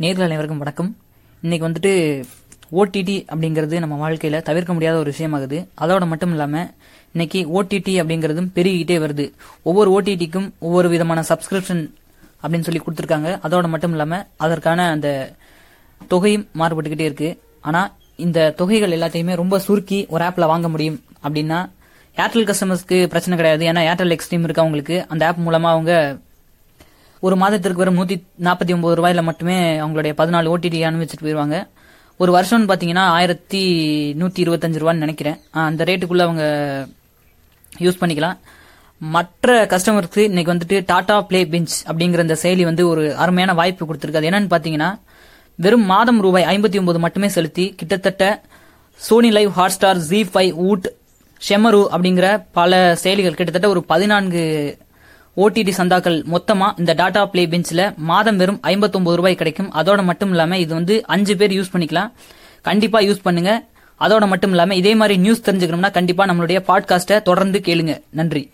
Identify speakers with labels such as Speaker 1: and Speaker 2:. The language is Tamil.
Speaker 1: நேர்கள் அனைவருக்கும் வணக்கம். இன்னைக்கு வந்துட்டு ஓடிடி அப்படிங்கிறது நம்ம வாழ்க்கையில தவிர்க்க முடியாத ஒரு விஷயமாகுது. அதோட மட்டும் இல்லாம இன்னைக்கு ஓடிடி அப்படிங்கிறதும் பெருகிட்டே வருது. ஒவ்வொரு ஓடிடிக்கும் ஒவ்வொரு விதமான சப்ஸ்கிரிப்ஷன் அப்படின்னு சொல்லி கொடுத்துருக்காங்க. அதோட மட்டும் இல்லாம அதற்கான அந்த தொகையும் மாறுபட்டுக்கிட்டே இருக்கு. ஆனா இந்த தொகைகள் எல்லாத்தையுமே ரொம்ப சுருக்கி ஒரு ஆப்ல வாங்க முடியும் அப்படின்னா ஏர்டெல் கஸ்டமர்ஸ்க்கு பிரச்சனை கிடையாது. ஏன்னா ஏர்டெல் எக்ஸ்ட்ரீம் இருக்கு அவங்களுக்கு அந்த ஆப் மூலமா அவங்க ஒரு மாதத்திற்கு வரும் நூத்தி நாற்பத்தி ஒன்பது ரூபாயில மட்டுமே அவங்களுடைய பதினாலு ஓடிடி அனுபவிச்சுட்டு போயிருவாங்க. ஒரு வருஷம்னு பாத்தீங்கன்னா ஆயிரத்தி நூத்தி இருபத்தஞ்சு ரூபான்னு நினைக்கிறேன். அந்த ரேட்டுக்குள்ள அவங்க யூஸ் பண்ணிக்கலாம். மற்ற கஸ்டமருக்கு இன்னைக்கு வந்துட்டு டாடா பிளே பெஞ்ச் அப்படிங்கிற இந்த செயலி வந்து ஒரு அருமையான வாய்ப்பு கொடுத்துருக்கு. அது என்னன்னு பாத்தீங்கன்னா வெறும் மாதம் ரூபாய் ஐம்பத்தி ஒன்பது மட்டுமே செலுத்தி கிட்டத்தட்ட Sony Liv Hotstar Zee five Voot Shemaroo அப்படிங்கிற பல செயலிகள் கிட்டத்தட்ட ஒரு பதினான்கு ஓடிடி சந்தாக்கள் மொத்தமா இந்த டாடா பிளே பெஞ்சில் மாதம் வெறும் 59 ரூபாய் கிடைக்கும். அதோட மட்டும் இல்லாம இது வந்து அஞ்சு பேர் யூஸ் பண்ணிக்கலாம். கண்டிப்பா யூஸ் பண்ணுங்க. அதோட மட்டும் இல்லாம இதே மாதிரி நியூஸ் தெரிஞ்சுக்கணும்னா கண்டிப்பா நம்மளுடைய பாட்காஸ்ட்டை தொடர்ந்து கேளுங்க. நன்றி.